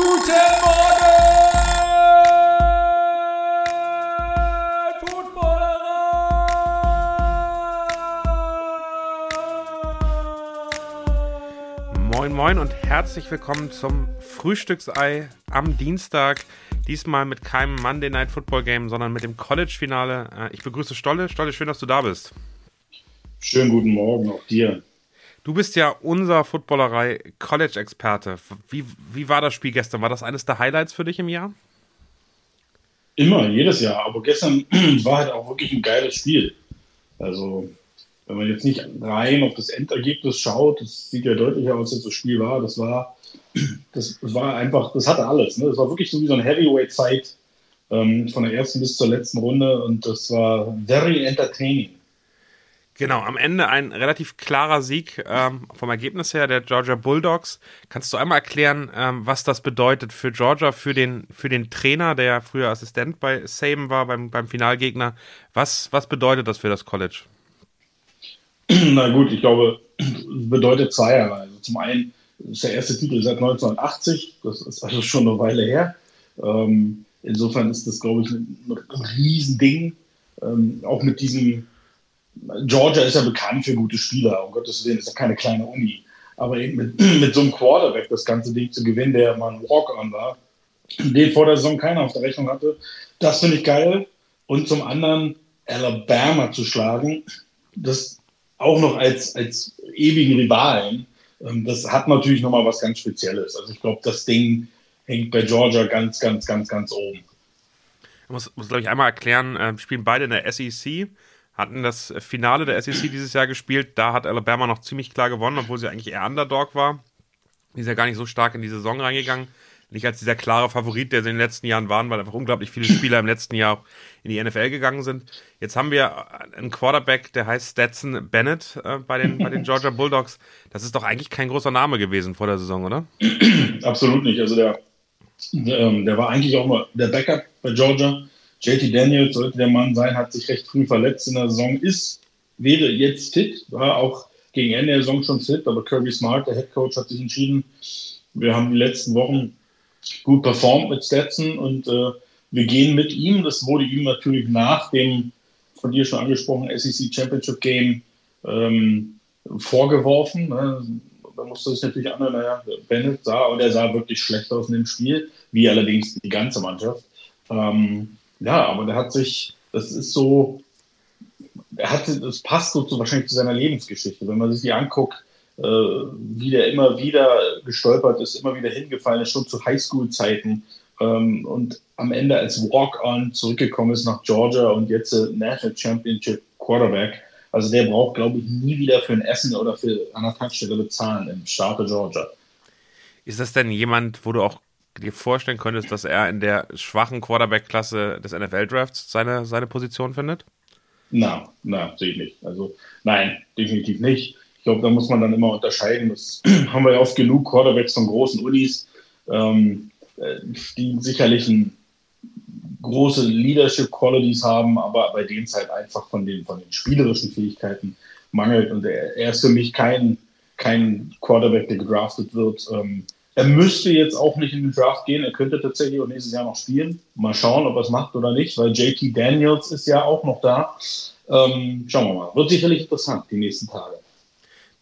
Guten Morgen, Footballerei! Moin Moin und herzlich willkommen zum Frühstücksei am Dienstag. Diesmal mit keinem Monday Night Football Game, sondern mit dem College-Finale. Äh, Ich begrüße Stolle. Stolle, schön, dass du da bist. Schönen guten Morgen auch dir. Du bist ja unser Footballerei-College-Experte. Wie, wie war das Spiel gestern? War das eines der Highlights für dich im Jahr? Immer, jedes Jahr. Aber gestern war halt auch wirklich ein geiles Spiel. Also, wenn man jetzt nicht rein auf das Endergebnis schaut, das sieht ja deutlicher aus, als das Spiel war. Das war, das war einfach, das hatte alles. Ne? Das war wirklich so wie so ein Heavyweight-Fight ähm, von der ersten bis zur letzten Runde und das war very entertaining. Genau, am Ende ein relativ klarer Sieg ähm, vom Ergebnis her der Georgia Bulldogs. Kannst du einmal erklären, ähm, was das bedeutet für Georgia, für den, für den Trainer, der früher Assistent bei Saban war, beim, beim Finalgegner? Was, was bedeutet das für das College? Na gut, ich glaube, bedeutet zweierlei. Also zum einen ist der erste Titel seit 1980, das ist also schon eine Weile her. Ähm, insofern ist das, glaube ich, ein, ein Riesending. Ähm, auch mit diesem Georgia ist ja bekannt für gute Spieler, um Gottes Willen, ist ja keine kleine Uni. Aber eben mit, mit so einem Quarterback das ganze Ding zu gewinnen, der mal ein Walk-on war, den vor der Saison keiner auf der Rechnung hatte, das finde ich geil. Und zum anderen Alabama zu schlagen, das auch noch als, als ewigen Rivalen, ähm, das hat natürlich nochmal was ganz Spezielles. Also ich glaube, das Ding hängt bei Georgia ganz, ganz, ganz, ganz oben. Ich muss, muss glaube ich, einmal erklären, äh, spielen beide in der SEC hatten das Finale der SEC dieses Jahr gespielt. Da hat Alabama noch ziemlich klar gewonnen, obwohl sie eigentlich eher Underdog war. Die ist ja gar nicht so stark in die Saison reingegangen. Nicht als dieser klare Favorit, der sie in den letzten Jahren waren, weil einfach unglaublich viele Spieler im letzten Jahr in die NFL gegangen sind. Jetzt haben wir einen Quarterback, der heißt Stetson Bennett äh, bei, den, bei den Georgia Bulldogs. Das ist doch eigentlich kein großer Name gewesen vor der Saison, oder? Absolut nicht. Also der, der, der war eigentlich auch mal der Backup bei Georgia JT Daniels sollte der Mann sein, hat sich recht früh verletzt in der Saison, ist, wäre jetzt fit, war auch gegen Ende der Saison schon fit, aber Kirby Smart, der Head Coach, hat sich entschieden, wir haben die letzten Wochen gut performt mit Stetson und äh, wir gehen mit ihm. Das wurde ihm natürlich nach dem von dir schon angesprochenen SEC Championship Game ähm, vorgeworfen. Ne? Da musste sich natürlich anhören, naja, Bennett sah, und er sah wirklich schlecht aus in dem Spiel, wie allerdings die ganze Mannschaft. Ähm, ja, aber der hat sich, das ist so, er hatte, das passt so zu, wahrscheinlich zu seiner Lebensgeschichte. Wenn man sich die anguckt, äh, wie der immer wieder gestolpert ist, immer wieder hingefallen ist, schon zu Highschool-Zeiten ähm, und am Ende als Walk-on zurückgekommen ist nach Georgia und jetzt äh, National Championship Quarterback. Also der braucht, glaube ich, nie wieder für ein Essen oder für eine Tankstelle bezahlen im Staate Georgia. Ist das denn jemand, wo du auch dir vorstellen könntest, dass er in der schwachen Quarterback-Klasse des NFL-Drafts seine, seine Position findet? Na, na, sehe ich nicht. Also nein, definitiv nicht. Ich glaube, da muss man dann immer unterscheiden. Das haben wir ja oft genug Quarterbacks von großen Unis, ähm, die sicherlich ein, große Leadership Qualities haben, aber bei denen es halt einfach von den, von den spielerischen Fähigkeiten mangelt. Und er, er ist für mich kein, kein Quarterback, der gedraftet wird. Ähm, er müsste jetzt auch nicht in den Draft gehen. Er könnte tatsächlich auch nächstes Jahr noch spielen. Mal schauen, ob er es macht oder nicht, weil JT Daniels ist ja auch noch da. Ähm, schauen wir mal. Wird sicherlich interessant die nächsten Tage.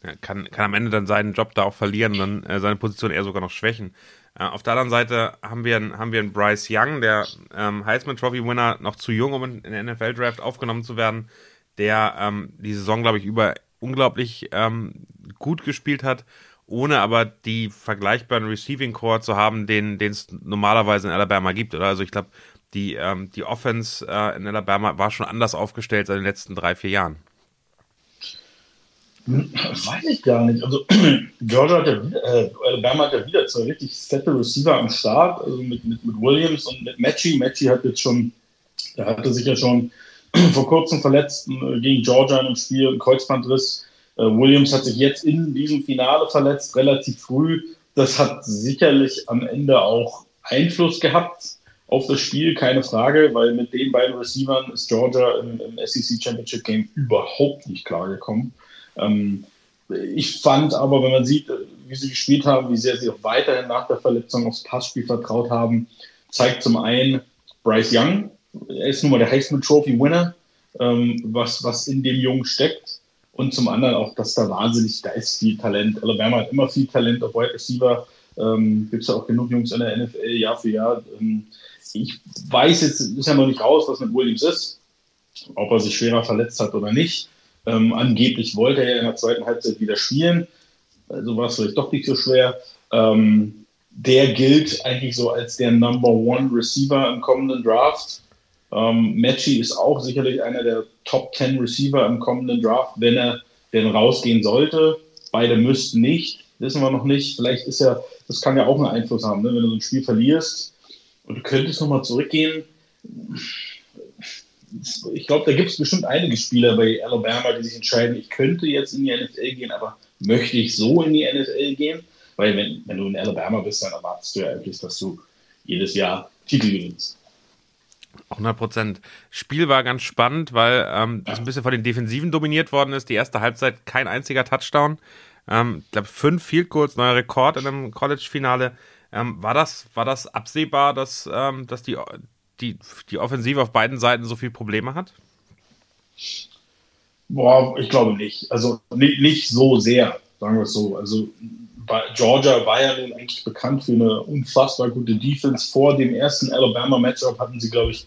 Ja, kann, kann am Ende dann seinen Job da auch verlieren und dann äh, seine Position eher sogar noch schwächen. Äh, auf der anderen Seite haben wir, einen, haben wir einen Bryce Young, der ähm, Heisman Trophy Winner, noch zu jung, um in den NFL Draft aufgenommen zu werden, der ähm, die Saison, glaube ich, über unglaublich ähm, gut gespielt hat ohne aber die vergleichbaren Receiving Core zu haben, den es normalerweise in Alabama gibt. Oder? Also ich glaube, die, ähm, die Offense äh, in Alabama war schon anders aufgestellt in den letzten drei, vier Jahren. Weiß ich gar nicht. Also Georgia hat ja wieder, äh, Alabama hat ja wieder zwei richtig fette Receiver am Start, also mit, mit, mit Williams und mit Matchy. Matchy hat jetzt schon, der hatte sich ja schon vor kurzem verletzt äh, gegen Georgia in einem Spiel, einen Kreuzbandriss Williams hat sich jetzt in diesem Finale verletzt, relativ früh. Das hat sicherlich am Ende auch Einfluss gehabt auf das Spiel, keine Frage, weil mit den beiden Receivern ist Georgia im, im SEC Championship Game überhaupt nicht klargekommen. Ähm, Ich fand aber, wenn man sieht, wie sie gespielt haben, wie sehr sie auch weiterhin nach der Verletzung aufs Passspiel vertraut haben, zeigt zum einen Bryce Young, er ist nun mal der Heisman Trophy Winner, ähm, was, was in dem Jungen steckt. Und zum anderen auch, dass da wahnsinnig, da ist viel Talent. Alabama hat immer viel Talent auf Wide Receiver. Ähm, Gibt es ja auch genug Jungs in der NFL Jahr für Jahr. Ähm, ich weiß jetzt, ist ja noch nicht raus, was mit Williams ist, ob er sich schwerer verletzt hat oder nicht. Ähm, angeblich wollte er in der zweiten Halbzeit wieder spielen. Also war es vielleicht doch nicht so schwer. Ähm, der gilt eigentlich so als der Number One Receiver im kommenden Draft. Ähm, Matchy ist auch sicherlich einer der Top 10 Receiver im kommenden Draft, wenn er denn rausgehen sollte. Beide müssten nicht, wissen wir noch nicht. Vielleicht ist ja, das kann ja auch einen Einfluss haben, ne? wenn du so ein Spiel verlierst und du könntest nochmal zurückgehen. Ich glaube, da gibt es bestimmt einige Spieler bei Alabama, die sich entscheiden, ich könnte jetzt in die NFL gehen, aber möchte ich so in die NFL gehen? Weil wenn, wenn du in Alabama bist, dann erwartest du ja eigentlich, dass du jedes Jahr Titel gewinnst. 100 Prozent. Spiel war ganz spannend, weil ähm, das ein bisschen von den Defensiven dominiert worden ist. Die erste Halbzeit kein einziger Touchdown. Ähm, ich glaube, fünf Field Goals, neuer Rekord in einem College-Finale. Ähm, war, das, war das absehbar, dass, ähm, dass die, die, die Offensive auf beiden Seiten so viele Probleme hat? Boah, ich glaube nicht. Also nicht, nicht so sehr, sagen wir es so. Also Georgia war ja nun eigentlich bekannt für eine unfassbar gute Defense. Vor dem ersten Alabama-Matchup hatten sie, glaube ich,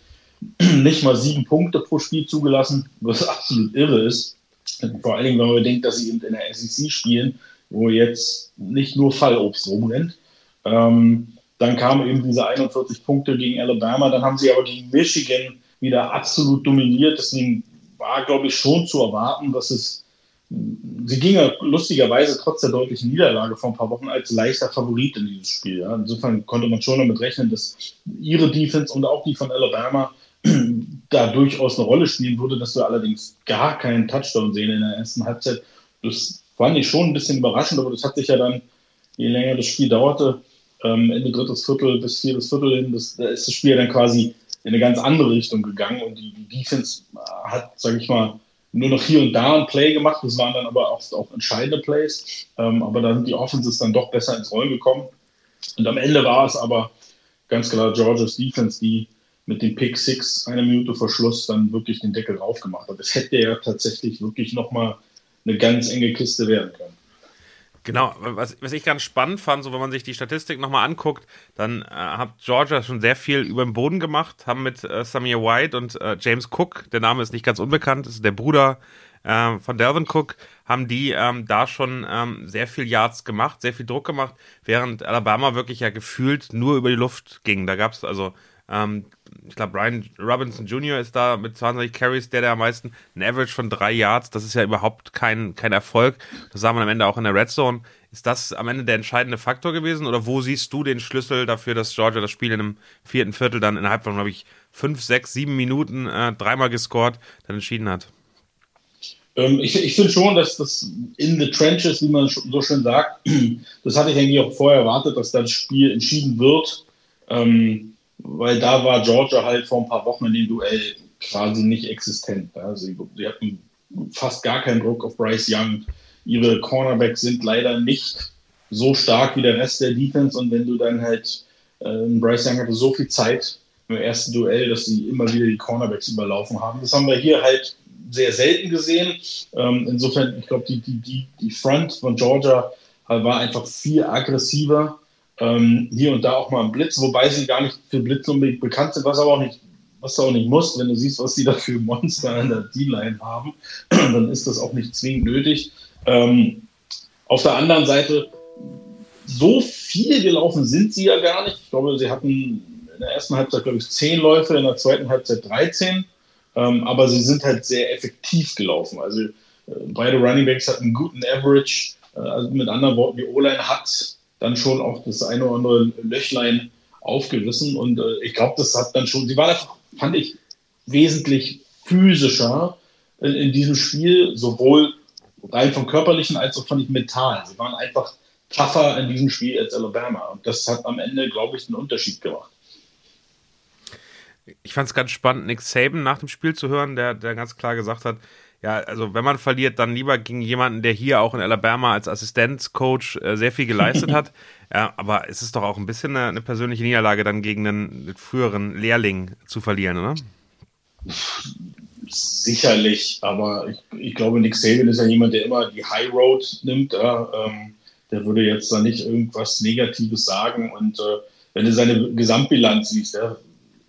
nicht mal sieben Punkte pro Spiel zugelassen, was absolut irre ist. Vor allen Dingen, wenn man bedenkt, dass sie in der SEC spielen, wo jetzt nicht nur Fallobst rumrennt. Ähm, dann kamen eben diese 41 Punkte gegen Alabama. Dann haben sie aber gegen Michigan wieder absolut dominiert. Deswegen war, glaube ich, schon zu erwarten, dass es sie ging ja lustigerweise trotz der deutlichen Niederlage vor ein paar Wochen als leichter Favorit in dieses Spiel. Ja. Insofern konnte man schon damit rechnen, dass ihre Defense und auch die von Alabama da durchaus eine Rolle spielen würde, dass wir allerdings gar keinen Touchdown sehen in der ersten Halbzeit. Das fand ich schon ein bisschen überraschend, aber das hat sich ja dann, je länger das Spiel dauerte, ähm, Ende drittes Viertel bis viertes Viertel hin, das, da ist das Spiel dann quasi in eine ganz andere Richtung gegangen und die, die Defense hat, sage ich mal, nur noch hier und da ein Play gemacht. Das waren dann aber auch, auch entscheidende Plays. Ähm, aber da sind die Offenses dann doch besser ins Rollen gekommen. Und am Ende war es aber ganz klar Georgia's Defense, die mit dem Pick Six eine Minute vor Schluss dann wirklich den Deckel drauf gemacht hat. Es hätte ja tatsächlich wirklich nochmal eine ganz enge Kiste werden können. Genau, was, was ich ganz spannend fand, so wenn man sich die Statistik nochmal anguckt, dann äh, hat Georgia schon sehr viel über den Boden gemacht, haben mit äh, Samir White und äh, James Cook, der Name ist nicht ganz unbekannt, ist der Bruder äh, von Delvin Cook, haben die ähm, da schon ähm, sehr viel Yards gemacht, sehr viel Druck gemacht, während Alabama wirklich ja gefühlt nur über die Luft ging. Da gab es also ähm, ich glaube, Brian Robinson Jr. ist da mit 20 Carries der, der am meisten, ein Average von drei Yards, das ist ja überhaupt kein, kein Erfolg. Das sah man am Ende auch in der Red Zone. Ist das am Ende der entscheidende Faktor gewesen oder wo siehst du den Schlüssel dafür, dass Georgia das Spiel in einem vierten Viertel dann innerhalb von, glaube ich, fünf, sechs, sieben Minuten äh, dreimal gescored dann entschieden hat? Ähm, ich, ich finde schon, dass das in the trenches, wie man so schön sagt, das hatte ich eigentlich auch vorher erwartet, dass das Spiel entschieden wird. Ähm, weil da war Georgia halt vor ein paar Wochen in dem Duell quasi nicht existent. Also sie, sie hatten fast gar keinen Druck auf Bryce Young. Ihre Cornerbacks sind leider nicht so stark wie der Rest der Defense und wenn du dann halt, äh, Bryce Young hatte so viel Zeit im ersten Duell, dass sie immer wieder die Cornerbacks überlaufen haben. Das haben wir hier halt sehr selten gesehen. Ähm, insofern, ich glaube, die, die, die, die Front von Georgia war einfach viel aggressiver ähm, hier und da auch mal ein Blitz, wobei sie gar nicht für Blitz unbedingt bekannt sind, was aber auch nicht, was auch nicht musst, wenn du siehst, was sie da für Monster in der D-Line haben, dann ist das auch nicht zwingend nötig. Ähm, auf der anderen Seite, so viel gelaufen sind sie ja gar nicht. Ich glaube, sie hatten in der ersten Halbzeit, glaube ich, zehn Läufe, in der zweiten Halbzeit 13. Ähm, aber sie sind halt sehr effektiv gelaufen. Also äh, beide Running Backs hatten einen guten Average. Äh, also mit anderen Worten, die O-Line hat dann schon auch das eine oder andere Löchlein aufgerissen. Und äh, ich glaube, das hat dann schon, sie war einfach, fand ich, wesentlich physischer in, in, diesem Spiel, sowohl rein vom körperlichen als auch von dem mental. Sie waren einfach tougher in diesem Spiel als Alabama. Und das hat am Ende, glaube ich, einen Unterschied gemacht. Ich fand es ganz spannend, Nick Saban nach dem Spiel zu hören, der, der ganz klar gesagt hat, ja, also wenn man verliert, dann lieber gegen jemanden, der hier auch in Alabama als Assistenzcoach äh, sehr viel geleistet hat. Ja, aber es ist doch auch ein bisschen eine, eine persönliche Niederlage, dann gegen einen früheren Lehrling zu verlieren, oder? Sicherlich, aber ich, ich glaube, Nick Saban ist ja jemand, der immer die High Road nimmt. Ja, ähm, der würde jetzt da nicht irgendwas Negatives sagen. Und äh, wenn du seine Gesamtbilanz siehst, ja,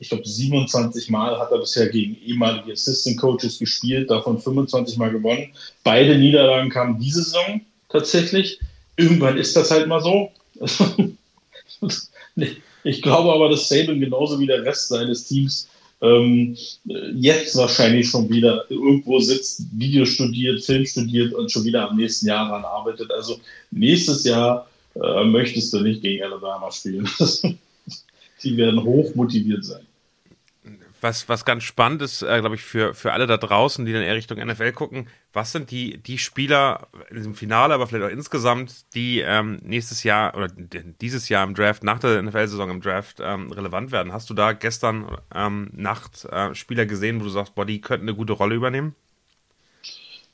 ich glaube, 27 Mal hat er bisher gegen ehemalige Assistant Coaches gespielt, davon 25 Mal gewonnen. Beide Niederlagen kamen diese Saison tatsächlich. Irgendwann ist das halt mal so. ich glaube aber, dass Saban genauso wie der Rest seines Teams ähm, jetzt wahrscheinlich schon wieder irgendwo sitzt, Video studiert, Film studiert und schon wieder am nächsten Jahr daran arbeitet. Also nächstes Jahr äh, möchtest du nicht gegen Alabama spielen. Die werden hoch motiviert sein was, was ganz spannend ist, äh, glaube ich, für, für alle da draußen, die dann eher Richtung NFL gucken, was sind die, die Spieler in diesem Finale, aber vielleicht auch insgesamt, die ähm, nächstes Jahr oder dieses Jahr im Draft, nach der NFL-Saison im Draft ähm, relevant werden? Hast du da gestern ähm, Nacht äh, Spieler gesehen, wo du sagst, boah, die könnten eine gute Rolle übernehmen?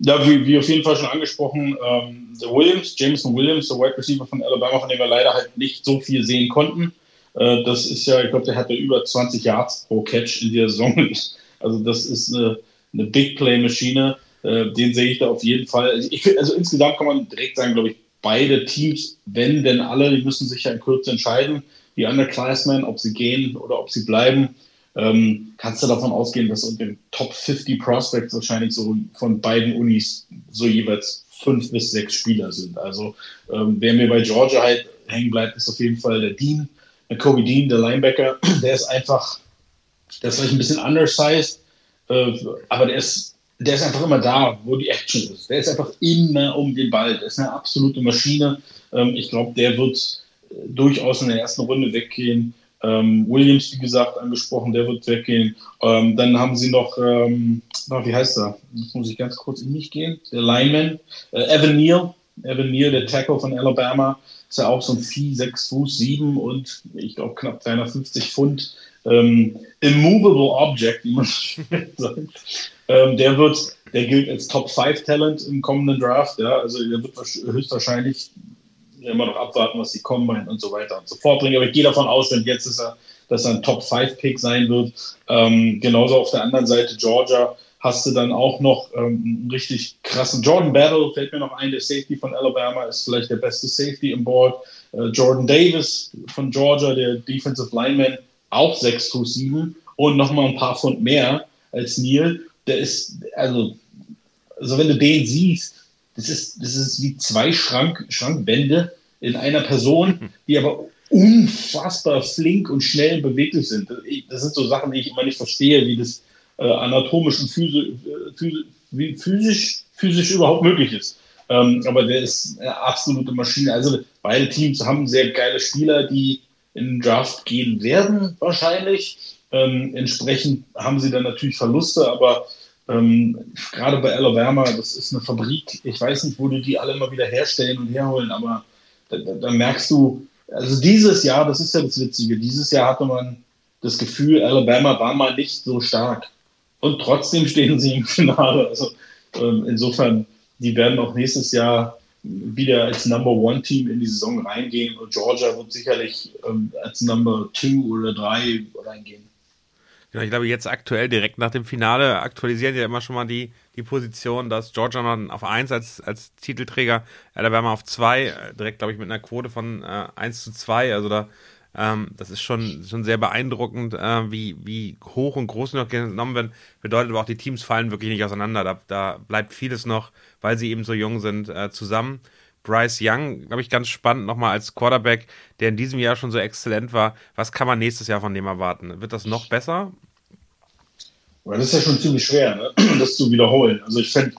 Ja, wie, wie auf jeden Fall schon angesprochen, ähm, der Williams, Jameson Williams, der Wide Receiver von Alabama, von dem wir leider halt nicht so viel sehen konnten äh, das ist ja, ich glaube, der hatte über 20 Yards pro Catch in der Saison. Also das ist eine, eine Big Play-Maschine. Äh, den sehe ich da auf jeden Fall. Also, ich, also insgesamt kann man direkt sagen, glaube ich, beide Teams, wenn denn alle, die müssen sich ja in Kürze entscheiden, die Underclassmen, ob sie gehen oder ob sie bleiben. Ähm, kannst du davon ausgehen, dass unter den Top 50 Prospects wahrscheinlich so von beiden Unis so jeweils fünf bis sechs Spieler sind. Also ähm, wer mir bei Georgia halt hängen bleibt, ist auf jeden Fall der Dean, Kobe Dean, der Linebacker, der ist einfach, der ist vielleicht ein bisschen undersized, äh, aber der ist, der ist einfach immer da, wo die Action ist. Der ist einfach immer um den Ball. Der ist eine absolute Maschine. Ähm, ich glaube, der wird äh, durchaus in der ersten Runde weggehen. Ähm, Williams, wie gesagt, angesprochen, der wird weggehen. Ähm, dann haben sie noch, wie heißt er? Das muss ich ganz kurz in mich gehen. Der Lineman, äh, Evan Neal. Evan Neal, der Tackle von Alabama ist ja auch so ein Vieh, 6 Fuß 7 und ich glaube knapp 350 Pfund. Ähm, immovable Object, wie man sagt. Ähm, der wird, der gilt als Top 5 Talent im kommenden Draft, ja. Also der wird höchstwahrscheinlich immer noch abwarten, was die Combine und so weiter und so fort bringen. Aber ich gehe davon aus, wenn jetzt ist er, dass er ein Top 5 Pick sein wird. Ähm, genauso auf der anderen Seite Georgia hast du dann auch noch ähm, einen richtig krassen Jordan Battle, fällt mir noch ein, der Safety von Alabama ist vielleicht der beste Safety im Board. Äh, Jordan Davis von Georgia, der Defensive Lineman, auch 6 Fuß 7 und nochmal ein paar Pfund mehr als Neil. Der ist, also, also wenn du den siehst, das ist, das ist wie zwei Schrank, Schrankwände in einer Person, die aber unfassbar flink und schnell beweglich sind. Das sind so Sachen, die ich immer nicht verstehe, wie das äh, anatomisch und physisch, äh, physisch, physisch überhaupt möglich ist. Ähm, aber der ist eine absolute Maschine. Also beide Teams haben sehr geile Spieler, die in den Draft gehen werden, wahrscheinlich. Ähm, entsprechend haben sie dann natürlich Verluste, aber ähm, gerade bei Alabama, das ist eine Fabrik. Ich weiß nicht, wo die die alle mal wieder herstellen und herholen, aber da, da, da merkst du, also dieses Jahr, das ist ja das Witzige, dieses Jahr hatte man das Gefühl, Alabama war mal nicht so stark und trotzdem stehen sie im Finale. Also ähm, insofern, die werden auch nächstes Jahr wieder als Number One Team in die Saison reingehen und Georgia wird sicherlich ähm, als Number Two oder Drei reingehen. Genau, ich glaube, jetzt aktuell direkt nach dem Finale aktualisieren ja immer schon mal die, die Position, dass Georgia noch auf 1 als, als Titelträger, Alabama auf 2, äh, direkt, glaube ich, mit einer Quote von äh, 1 zu 2. Also da ähm, das ist schon, schon sehr beeindruckend, äh, wie, wie hoch und groß noch genommen werden. Bedeutet aber auch, die Teams fallen wirklich nicht auseinander. Da, da bleibt vieles noch, weil sie eben so jung sind, äh, zusammen. Bryce Young, glaube ich, ganz spannend nochmal als Quarterback, der in diesem Jahr schon so exzellent war. Was kann man nächstes Jahr von dem erwarten? Wird das noch besser? Das ist ja schon ziemlich schwer, ne? das zu wiederholen. Also ich finde,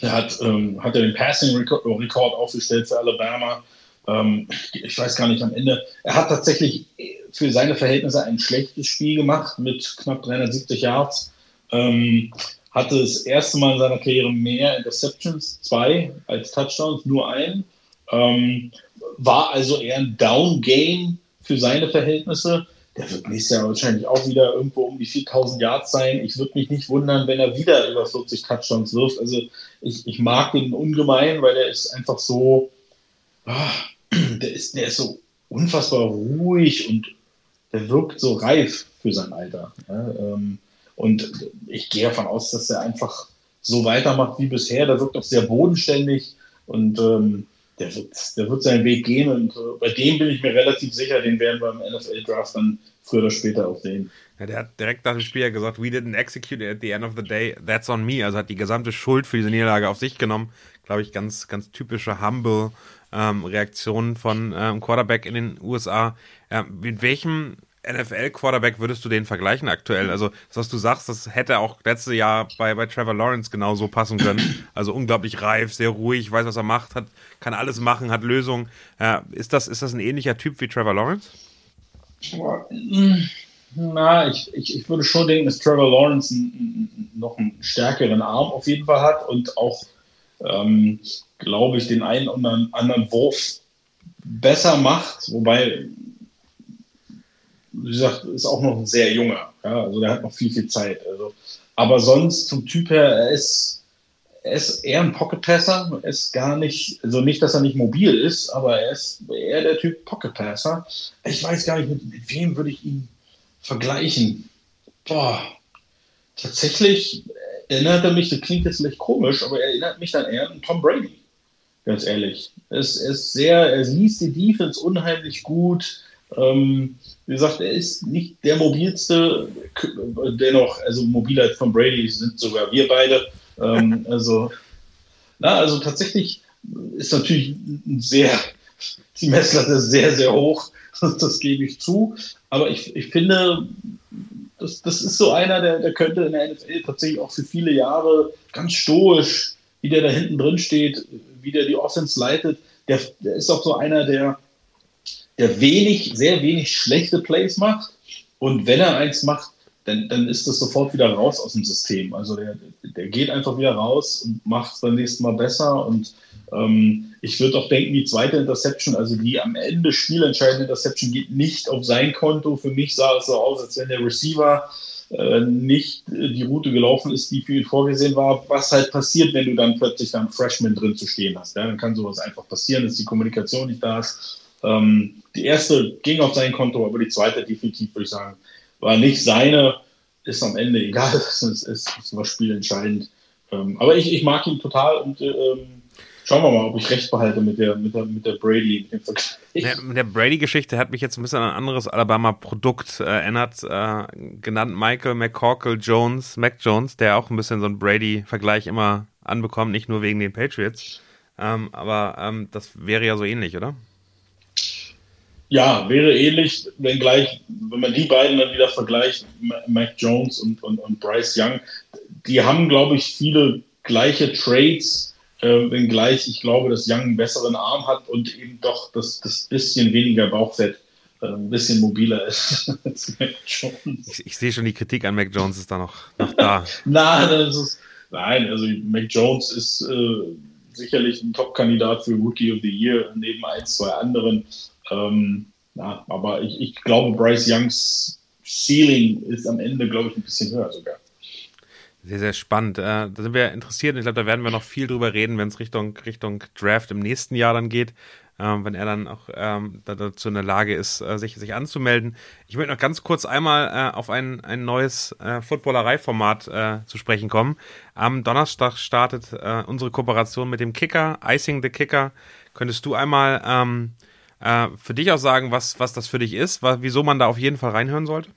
er hat, ähm, hat er den Passing-Rekord aufgestellt für Alabama ähm, ich weiß gar nicht am Ende. Er hat tatsächlich für seine Verhältnisse ein schlechtes Spiel gemacht mit knapp 370 Yards. Ähm, hatte das erste Mal in seiner Karriere mehr Interceptions, zwei als Touchdowns, nur ein. Ähm, war also eher ein Down-Game für seine Verhältnisse. der wird nächstes Jahr wahrscheinlich auch wieder irgendwo um die 4000 Yards sein. Ich würde mich nicht wundern, wenn er wieder über 40 Touchdowns wirft. Also ich, ich mag den ungemein, weil er ist einfach so, ah, der, ist, der ist so unfassbar ruhig und der wirkt so reif für sein Alter. Ähm, und ich gehe davon aus, dass er einfach so weitermacht wie bisher. Der wirkt auch sehr bodenständig und ähm, der, wird, der wird seinen Weg gehen. Und äh, bei dem bin ich mir relativ sicher, den werden wir im NFL-Draft dann früher oder später auch sehen. Ja, der hat direkt nach dem Spiel gesagt, we didn't execute it at the end of the day, that's on me. Also hat die gesamte Schuld für diese Niederlage auf sich genommen. Glaube ich, ganz, ganz typische humble ähm, Reaktion von ähm, Quarterback in den USA. Ja, mit welchem NFL-Quarterback würdest du den vergleichen aktuell? Also, das, was du sagst, das hätte auch letztes Jahr bei, bei Trevor Lawrence genauso passen können. Also unglaublich reif, sehr ruhig, weiß, was er macht, hat, kann alles machen, hat Lösungen. Ja, ist, das, ist das ein ähnlicher Typ wie Trevor Lawrence? Na, ich, ich, ich würde schon denken, dass Trevor Lawrence noch einen stärkeren Arm auf jeden Fall hat und auch, ähm, glaube ich, den einen oder anderen Wurf besser macht, wobei wie gesagt, ist auch noch ein sehr junger. Ja, also der hat noch viel, viel Zeit. Also, aber sonst vom Typ her, er ist, er ist eher ein Pocket-Passer. Er ist gar nicht, also nicht, dass er nicht mobil ist, aber er ist eher der Typ Pocket-Passer. Ich weiß gar nicht, mit, mit wem würde ich ihn vergleichen. Boah, tatsächlich erinnert er mich, das klingt jetzt vielleicht komisch, aber er erinnert mich dann eher an Tom Brady. Ganz ehrlich. Es ist sehr, er liest die Defense unheimlich gut. Ähm, wie gesagt, er ist nicht der mobilste, dennoch, also mobiler als Tom Brady sind sogar wir beide. Ähm, also, na, also tatsächlich ist natürlich sehr, die Messlatte sehr, sehr hoch, das, das gebe ich zu. Aber ich, ich finde, das, das ist so einer, der, der könnte in der NFL tatsächlich auch für viele Jahre ganz stoisch, wie der da hinten drin steht, wie der die Offense leitet. Der, der ist auch so einer, der der wenig, sehr wenig schlechte Plays macht. Und wenn er eins macht, dann, dann ist das sofort wieder raus aus dem System. Also der, der geht einfach wieder raus und macht es beim nächsten Mal besser. Und ähm, ich würde auch denken, die zweite Interception, also die am Ende spielentscheidende Interception, geht nicht auf sein Konto. Für mich sah es so aus, als wenn der Receiver äh, nicht die Route gelaufen ist, die für ihn vorgesehen war. Was halt passiert, wenn du dann plötzlich einen Freshman drin zu stehen hast. Ja? Dann kann sowas einfach passieren, dass die Kommunikation nicht da ist. Ähm, die erste ging auf sein Konto, aber die zweite definitiv, würde ich sagen, war nicht seine. Ist am Ende egal, es ist, ist, ist war spielentscheidend. Ähm, aber ich, ich mag ihn total und ähm, schauen wir mal, ob ich recht behalte mit der, mit der, mit der Brady. Mit, ja, mit der Brady-Geschichte hat mich jetzt ein bisschen an ein anderes Alabama-Produkt äh, erinnert, äh, genannt Michael McCorkle Jones, Mac Jones, der auch ein bisschen so einen Brady-Vergleich immer anbekommt, nicht nur wegen den Patriots. Ähm, aber ähm, das wäre ja so ähnlich, oder? Ja, wäre ähnlich, wenn gleich, wenn man die beiden dann wieder vergleicht, Mac Jones und, und, und Bryce Young, die haben, glaube ich, viele gleiche Trades, äh, wenngleich ich glaube, dass Young einen besseren Arm hat und eben doch das, das bisschen weniger Bauchfett äh, ein bisschen mobiler ist als Mac Jones. Ich, ich, sehe schon, die Kritik an Mac Jones ist da noch, noch da. nein, das ist, nein, also Mac Jones ist äh, sicherlich ein Top-Kandidat für Rookie of the Year neben ein, zwei anderen. Ähm, ja, aber ich, ich glaube, Bryce Youngs Ceiling ist am Ende, glaube ich, ein bisschen höher sogar. Sehr, sehr spannend. Äh, da sind wir interessiert. Ich glaube, da werden wir noch viel drüber reden, wenn es Richtung, Richtung Draft im nächsten Jahr dann geht. Ähm, wenn er dann auch ähm, dazu in der Lage ist, äh, sich, sich anzumelden. Ich möchte noch ganz kurz einmal äh, auf ein, ein neues äh, Footballerei-Format äh, zu sprechen kommen. Am Donnerstag startet äh, unsere Kooperation mit dem Kicker, Icing the Kicker. Könntest du einmal ähm, äh, für dich auch sagen, was, was das für dich ist, was, wieso man da auf jeden Fall reinhören sollte?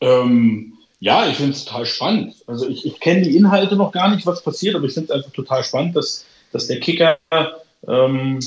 Ähm, ja, ich finde es total spannend. Also ich, ich kenne die Inhalte noch gar nicht, was passiert, aber ich finde es einfach total spannend, dass, dass der Kicker ähm,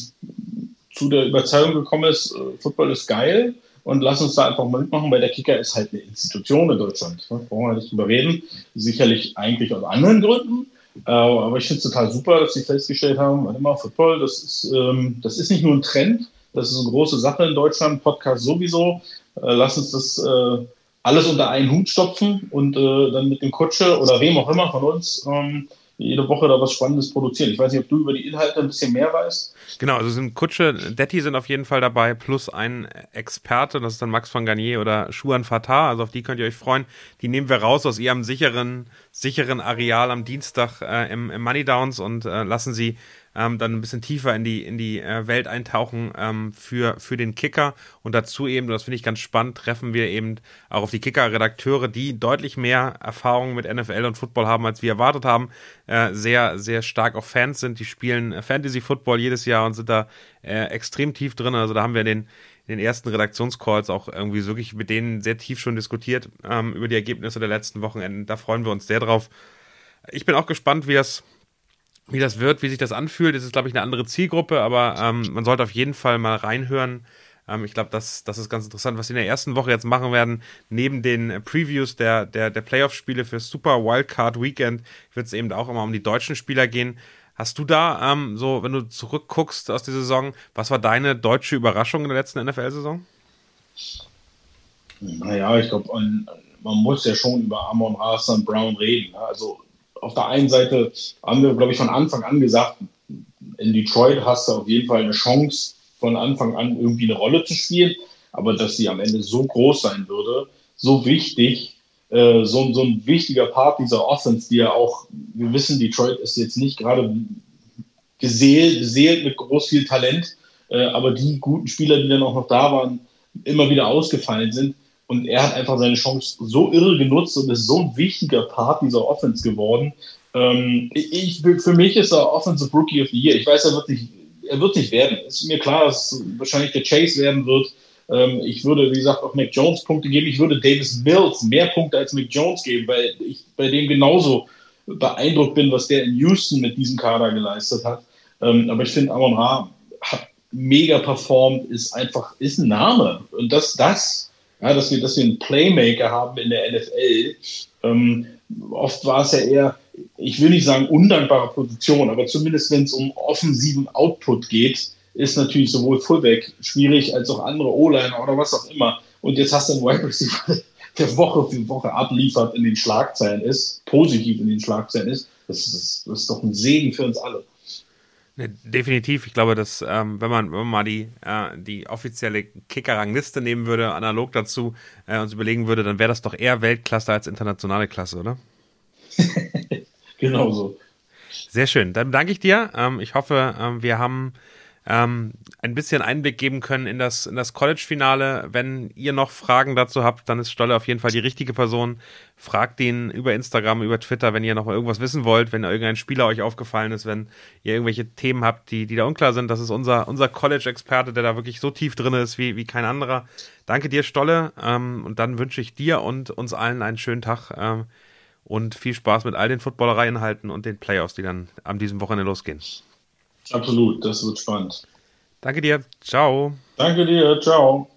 zu der Überzeugung gekommen ist, äh, Football ist geil und lass uns da einfach mal mitmachen, weil der Kicker ist halt eine Institution in Deutschland. Da brauchen wir nicht drüber reden. Sicherlich eigentlich aus anderen Gründen, äh, aber ich finde es total super, dass sie festgestellt haben, warte mal, Football, das ist, ähm, das ist nicht nur ein Trend, das ist eine große Sache in Deutschland, Podcast sowieso. Äh, lass uns das äh, alles unter einen Hut stopfen und äh, dann mit dem Kutsche oder wem auch immer von uns ähm, jede Woche da was Spannendes produzieren. Ich weiß nicht, ob du über die Inhalte ein bisschen mehr weißt. Genau, also sind Kutsche, Detti sind auf jeden Fall dabei, plus ein Experte, das ist dann Max von Garnier oder Schuan Fatah, also auf die könnt ihr euch freuen. Die nehmen wir raus aus ihrem sicheren, sicheren Areal am Dienstag äh, im, im Money Downs und äh, lassen sie ähm, dann ein bisschen tiefer in die, in die äh, Welt eintauchen ähm, für, für den Kicker. Und dazu eben, das finde ich ganz spannend, treffen wir eben auch auf die Kicker-Redakteure, die deutlich mehr Erfahrung mit NFL und Football haben, als wir erwartet haben. Äh, sehr, sehr stark auch Fans sind. Die spielen Fantasy-Football jedes Jahr und sind da äh, extrem tief drin. Also da haben wir den in den ersten Redaktionscalls auch irgendwie wirklich mit denen sehr tief schon diskutiert ähm, über die Ergebnisse der letzten Wochenenden. Da freuen wir uns sehr drauf. Ich bin auch gespannt, wie das wie das wird, wie sich das anfühlt. Es ist, glaube ich, eine andere Zielgruppe, aber ähm, man sollte auf jeden Fall mal reinhören. Ähm, ich glaube, das, das ist ganz interessant, was sie in der ersten Woche jetzt machen werden. Neben den Previews der, der, der Playoff-Spiele für Super Wildcard Weekend wird es eben auch immer um die deutschen Spieler gehen. Hast du da, ähm, so, wenn du zurückguckst aus der Saison, was war deine deutsche Überraschung in der letzten NFL-Saison? Naja, ich glaube, man muss ja schon über Amon Rastan Brown reden. Ne? Also auf der einen Seite haben wir, glaube ich, von Anfang an gesagt, in Detroit hast du auf jeden Fall eine Chance, von Anfang an irgendwie eine Rolle zu spielen, aber dass sie am Ende so groß sein würde, so wichtig, äh, so, so ein wichtiger Part dieser Offense, die ja auch, wir wissen, Detroit ist jetzt nicht gerade geseelt, geseelt mit groß viel Talent, äh, aber die guten Spieler, die dann auch noch da waren, immer wieder ausgefallen sind, und er hat einfach seine Chance so irre genutzt und ist so ein wichtiger Part dieser Offense geworden. Ähm, ich, für mich ist er Offensive Rookie of the Year. Ich weiß, er wird nicht, er wird nicht werden. Ist mir klar, dass wahrscheinlich der Chase werden wird. Ähm, ich würde, wie gesagt, auch Mac Jones Punkte geben. Ich würde Davis Mills mehr Punkte als Mac Jones geben, weil ich bei dem genauso beeindruckt bin, was der in Houston mit diesem Kader geleistet hat. Ähm, aber ich finde, Amon Ra hat mega performt, ist einfach, ist ein Name. Und das, das ja, dass wir, dass wir einen Playmaker haben in der NFL. Ähm, oft war es ja eher, ich will nicht sagen undankbare Position, aber zumindest wenn es um offensiven Output geht, ist natürlich sowohl Fullback schwierig als auch andere O-Liner oder was auch immer. Und jetzt hast du einen Wide Receiver, der Woche für Woche abliefert, in den Schlagzeilen ist, positiv in den Schlagzeilen ist. Das ist, das ist doch ein Segen für uns alle. Ne, definitiv. Ich glaube, dass ähm, wenn man wenn man mal die äh, die offizielle Kicker-Rangliste nehmen würde, analog dazu äh, uns überlegen würde, dann wäre das doch eher Weltklasse als internationale Klasse, oder? genau so. Sehr schön. Dann danke ich dir. Ähm, ich hoffe, ähm, wir haben ähm, ein bisschen Einblick geben können in das, in das College-Finale. Wenn ihr noch Fragen dazu habt, dann ist Stolle auf jeden Fall die richtige Person. Fragt ihn über Instagram, über Twitter, wenn ihr noch irgendwas wissen wollt, wenn irgendein Spieler euch aufgefallen ist, wenn ihr irgendwelche Themen habt, die, die da unklar sind. Das ist unser, unser College-Experte, der da wirklich so tief drin ist wie, wie kein anderer. Danke dir, Stolle. Ähm, und dann wünsche ich dir und uns allen einen schönen Tag. Ähm, und viel Spaß mit all den Footballerei-Inhalten und den Playoffs, die dann an diesem Wochenende losgehen. Absolut, das wird spannend. Danke dir. Ciao. Danke dir. Ciao.